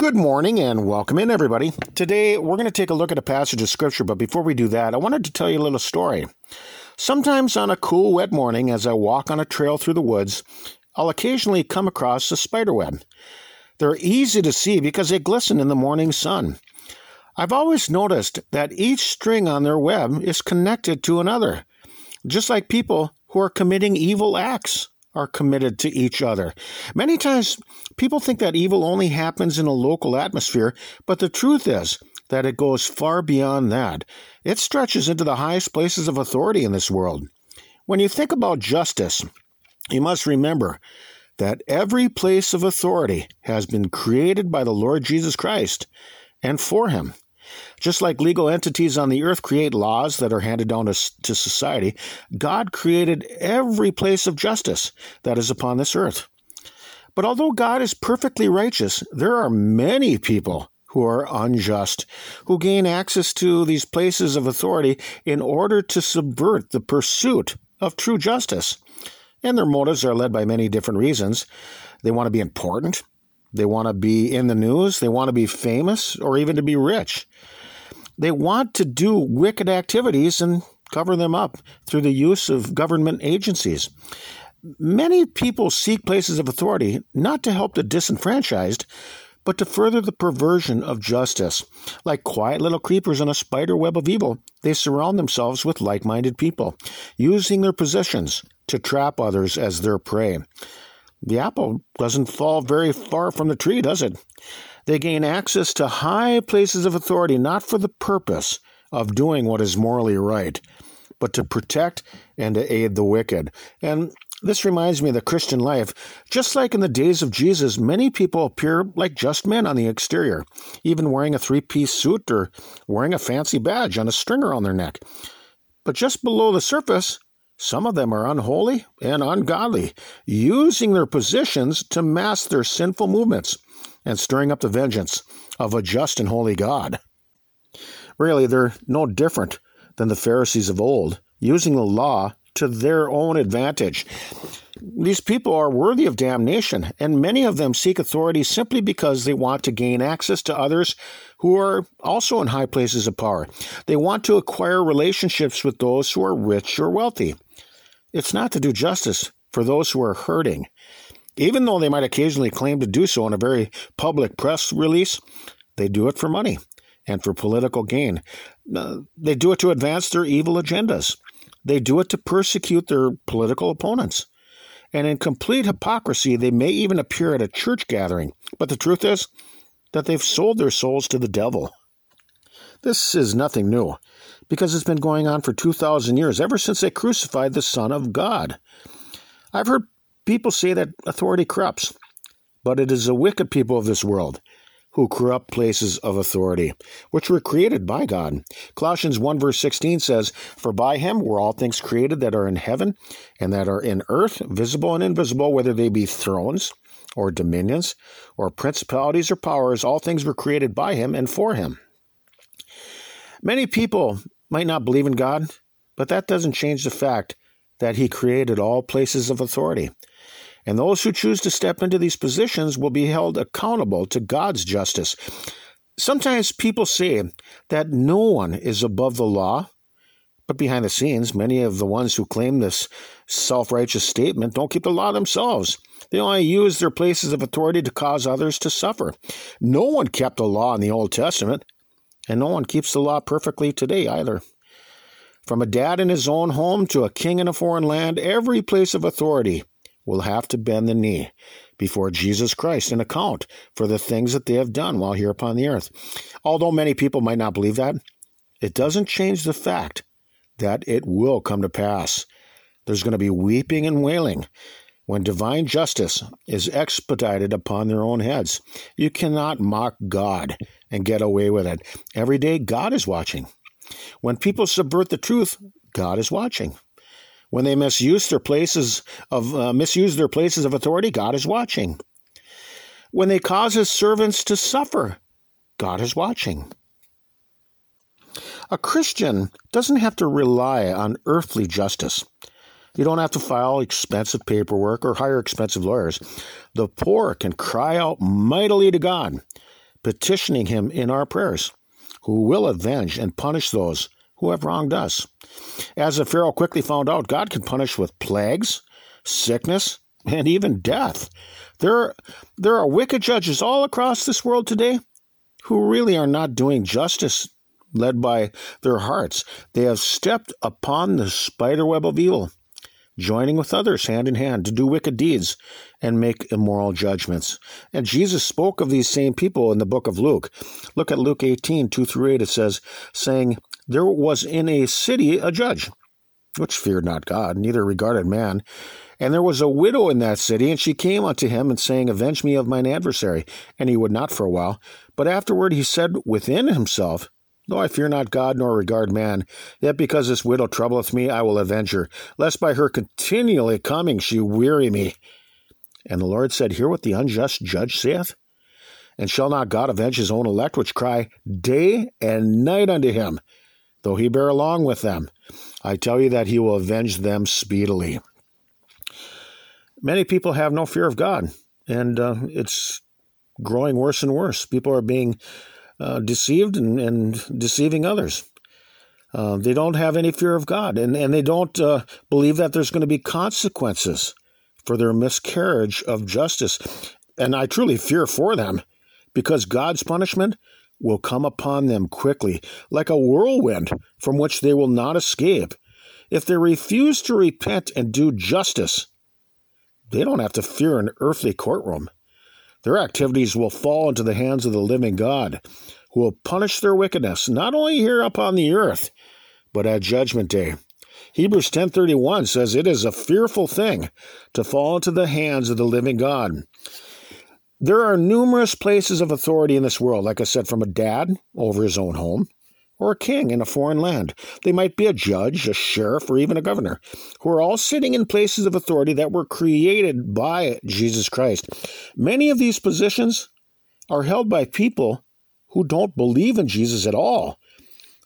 Good morning and welcome in, everybody. Today we're going to take a look at a passage of scripture, but before we do that, I wanted to tell you a little story. Sometimes on a cool, wet morning, as I walk on a trail through the woods, I'll occasionally come across a spider web. They're easy to see because they glisten in the morning sun. I've always noticed that each string on their web is connected to another, just like people who are committing evil acts are committed to each other. Many times, people think that evil only happens in a local atmosphere, but the truth is that it goes far beyond that. It stretches into the highest places of authority in this world. When you think about justice, you must remember that every place of authority has been created by the Lord Jesus Christ and for him. Just like legal entities on the earth create laws that are handed down to, to society, God created every place of justice that is upon this earth. But although God is perfectly righteous, there are many people who are unjust, who gain access to these places of authority in order to subvert the pursuit of true justice. And their motives are led by many different reasons. They want to be important, they want to be in the news, they want to be famous, or even to be rich. They want to do wicked activities and cover them up through the use of government agencies. Many people seek places of authority not to help the disenfranchised, but to further the perversion of justice. Like quiet little creepers in a spider web of evil, they surround themselves with like minded people, using their positions to trap others as their prey. The apple doesn't fall very far from the tree, does it? They gain access to high places of authority not for the purpose of doing what is morally right, but to protect and to aid the wicked. And this reminds me of the Christian life. Just like in the days of Jesus, many people appear like just men on the exterior, even wearing a three piece suit or wearing a fancy badge on a string around their neck. But just below the surface, some of them are unholy and ungodly, using their positions to mask their sinful movements and stirring up the vengeance of a just and holy God. Really, they're no different than the Pharisees of old, using the law to their own advantage. These people are worthy of damnation, and many of them seek authority simply because they want to gain access to others who are also in high places of power. They want to acquire relationships with those who are rich or wealthy. It's not to do justice for those who are hurting. Even though they might occasionally claim to do so in a very public press release, they do it for money and for political gain. Uh, they do it to advance their evil agendas. They do it to persecute their political opponents. And in complete hypocrisy, they may even appear at a church gathering. But the truth is that they've sold their souls to the devil. This is nothing new, because it's been going on for 2,000 years, ever since they crucified the Son of God. I've heard people say that authority corrupts, but it is the wicked people of this world who corrupt places of authority, which were created by God. Colossians 1 verse 16 says, For by him were all things created that are in heaven and that are in earth, visible and invisible, whether they be thrones or dominions or principalities or powers, all things were created by him and for him. Many people might not believe in God, but that doesn't change the fact that He created all places of authority. And those who choose to step into these positions will be held accountable to God's justice. Sometimes people say that no one is above the law, but behind the scenes, many of the ones who claim this self righteous statement don't keep the law themselves. They only use their places of authority to cause others to suffer. No one kept the law in the Old Testament, and no one keeps the law perfectly today either. From a dad in his own home to a king in a foreign land, every place of authority will have to bend the knee before Jesus Christ and account for the things that they have done while here upon the earth. Although many people might not believe that, it doesn't change the fact that it will come to pass. There's going to be weeping and wailing when divine justice is expedited upon their own heads. You cannot mock God and get away with it. Every day, God is watching. When people subvert the truth, God is watching. When they misuse their places of uh, misuse their places of authority, God is watching. When they cause his servants to suffer, God is watching. A Christian doesn't have to rely on earthly justice. You don't have to file expensive paperwork or hire expensive lawyers. The poor can cry out mightily to God petitioning him in our prayers, who will avenge and punish those who have wronged us. As the Pharaoh quickly found out, God can punish with plagues, sickness, and even death. There are, there are wicked judges all across this world today who really are not doing justice led by their hearts. They have stepped upon the spiderweb of evil, joining with others hand in hand to do wicked deeds and make immoral judgments. And Jesus spoke of these same people in the book of Luke. Look at Luke 18, 2 through 8. It says, saying, There was in a city a judge, which feared not God, neither regarded man. And there was a widow in that city, and she came unto him, and saying, Avenge me of mine adversary. And he would not for a while. But afterward he said within himself, Though I fear not God nor regard man, yet because this widow troubleth me, I will avenge her, lest by her continually coming she weary me. And the Lord said, Hear what the unjust judge saith. And shall not God avenge his own elect, which cry day and night unto him, though he bear along with them? I tell you that he will avenge them speedily. Many people have no fear of God, and uh, it's growing worse and worse. People are being uh, deceived and, and, deceiving others. Uh, they don't have any fear of God, and, and they don't uh, believe that there's going to be consequences for their miscarriage of justice. And I truly fear for them because God's punishment will come upon them quickly, like a whirlwind from which they will not escape. If they refuse to repent and do justice, they don't have to fear an earthly courtroom. Their activities will fall into the hands of the living God, who will punish their wickedness, not only here upon the earth, but at judgment day. Hebrews 10:31 says it is a fearful thing to fall into the hands of the living God. There are numerous places of authority in this world, like I said, from a dad over his own home or a king in a foreign land. They might be a judge, a sheriff, or even a governor, who are all sitting in places of authority that were created by Jesus Christ. Many of these positions are held by people who don't believe in Jesus at all.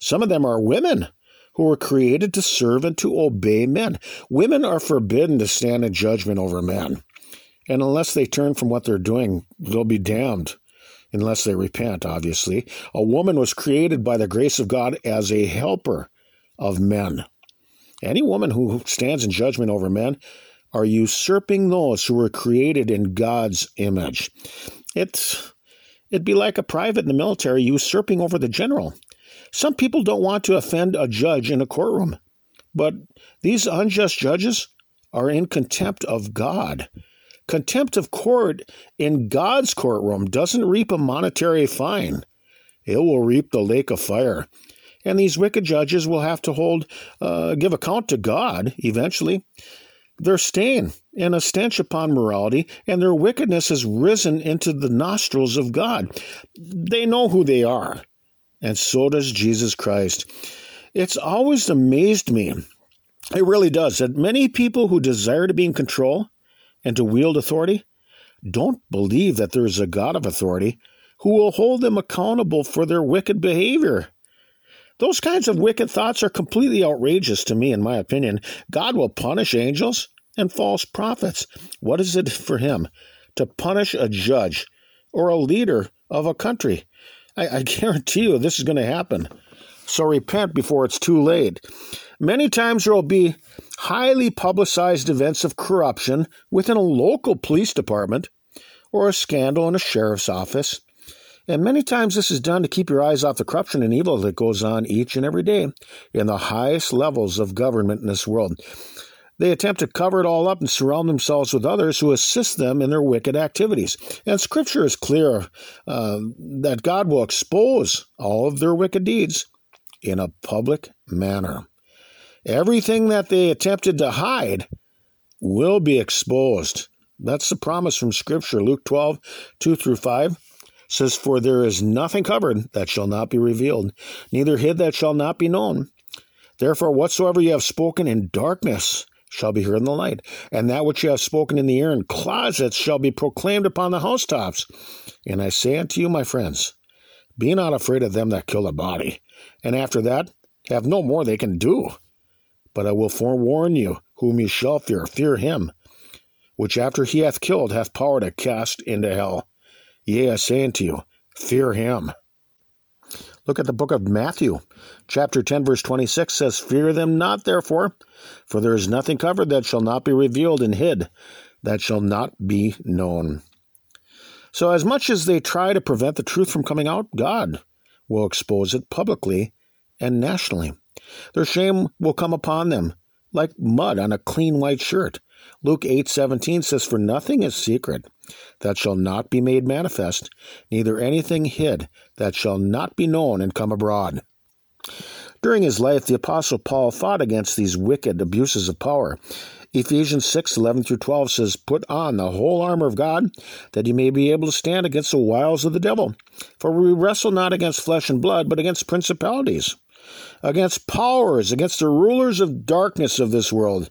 Some of them are women who were created to serve and to obey men. Women are forbidden to stand in judgment over men. And unless they turn from what they're doing, they'll be damned unless they repent, obviously. A woman was created by the grace of God as a helper of men. Any woman who stands in judgment over men are usurping those who were created in God's image. It's it'd be like a private in the military usurping over the general. Some people don't want to offend a judge in a courtroom, but these unjust judges are in contempt of God. Contempt of court in God's courtroom doesn't reap a monetary fine, it will reap the lake of fire. And these wicked judges will have to hold, uh, give account to God eventually. Their stain and a stench upon morality, and their wickedness has risen into the nostrils of God. They know who they are, and so does Jesus Christ. It's always amazed me, it really does, that many people who desire to be in control and to wield authority don't believe that there is a God of authority who will hold them accountable for their wicked behavior. Those kinds of wicked thoughts are completely outrageous to me, in my opinion. God will punish angels and false prophets. What is it for him to punish a judge or a leader of a country? I, I guarantee you this is going to happen. So repent before it's too late. Many times there will be highly publicized events of corruption within a local police department or a scandal in a sheriff's office. And many times this is done to keep your eyes off the corruption and evil that goes on each and every day in the highest levels of government in this world. They attempt to cover it all up and surround themselves with others who assist them in their wicked activities. And Scripture is clear uh, that God will expose all of their wicked deeds in a public manner. Everything that they attempted to hide will be exposed. That's the promise from Scripture. Luke 12, 2 through 5 says, For there is nothing covered that shall not be revealed, neither hid that shall not be known. Therefore, whatsoever you have spoken in darkness shall be heard in the light, and that which you have spoken in the ear in closets shall be proclaimed upon the housetops. And I say unto you, my friends, be not afraid of them that kill the body, and after that have no more they can do. But I will forewarn you, whom ye shall fear, fear him, which after he hath killed hath power to cast into hell. Yea, I say unto you, Fear him. Look at the book of Matthew. Chapter 10, verse 26 says, Fear them not, therefore, for there is nothing covered that shall not be revealed, and hid that shall not be known. So, as much as they try to prevent the truth from coming out, God will expose it publicly and nationally. Their shame will come upon them like mud on a clean white shirt. Luke 8:17 says for nothing is secret that shall not be made manifest neither anything hid that shall not be known and come abroad. During his life the apostle Paul fought against these wicked abuses of power. Ephesians 6 11 through 12 says, Put on the whole armor of God, that you may be able to stand against the wiles of the devil. For we wrestle not against flesh and blood, but against principalities, against powers, against the rulers of darkness of this world,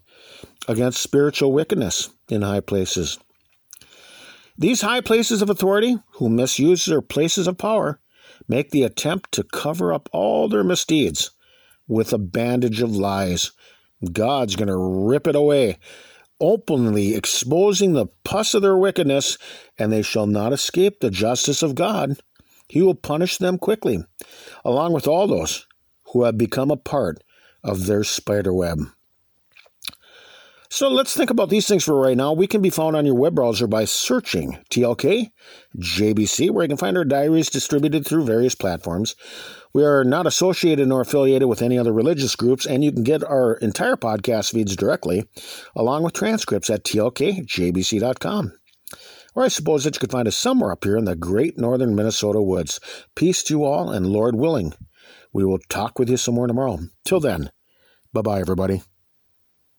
against spiritual wickedness in high places. These high places of authority, who misuse their places of power, make the attempt to cover up all their misdeeds with a bandage of lies God's going to rip it away, openly exposing the pus of their wickedness, and they shall not escape the justice of God. He will punish them quickly, along with all those who have become a part of their spider web. So let's think about these things for right now. We can be found on your web browser by searching TLK JBC, where you can find our diaries distributed through various platforms. We are not associated nor affiliated with any other religious groups, and you can get our entire podcast feeds directly, along with transcripts at tlkjbc.com. Or I suppose that you could find us somewhere up here in the great northern Minnesota woods. Peace to you all, and Lord willing, we will talk with you some more tomorrow. Till then, bye bye, everybody.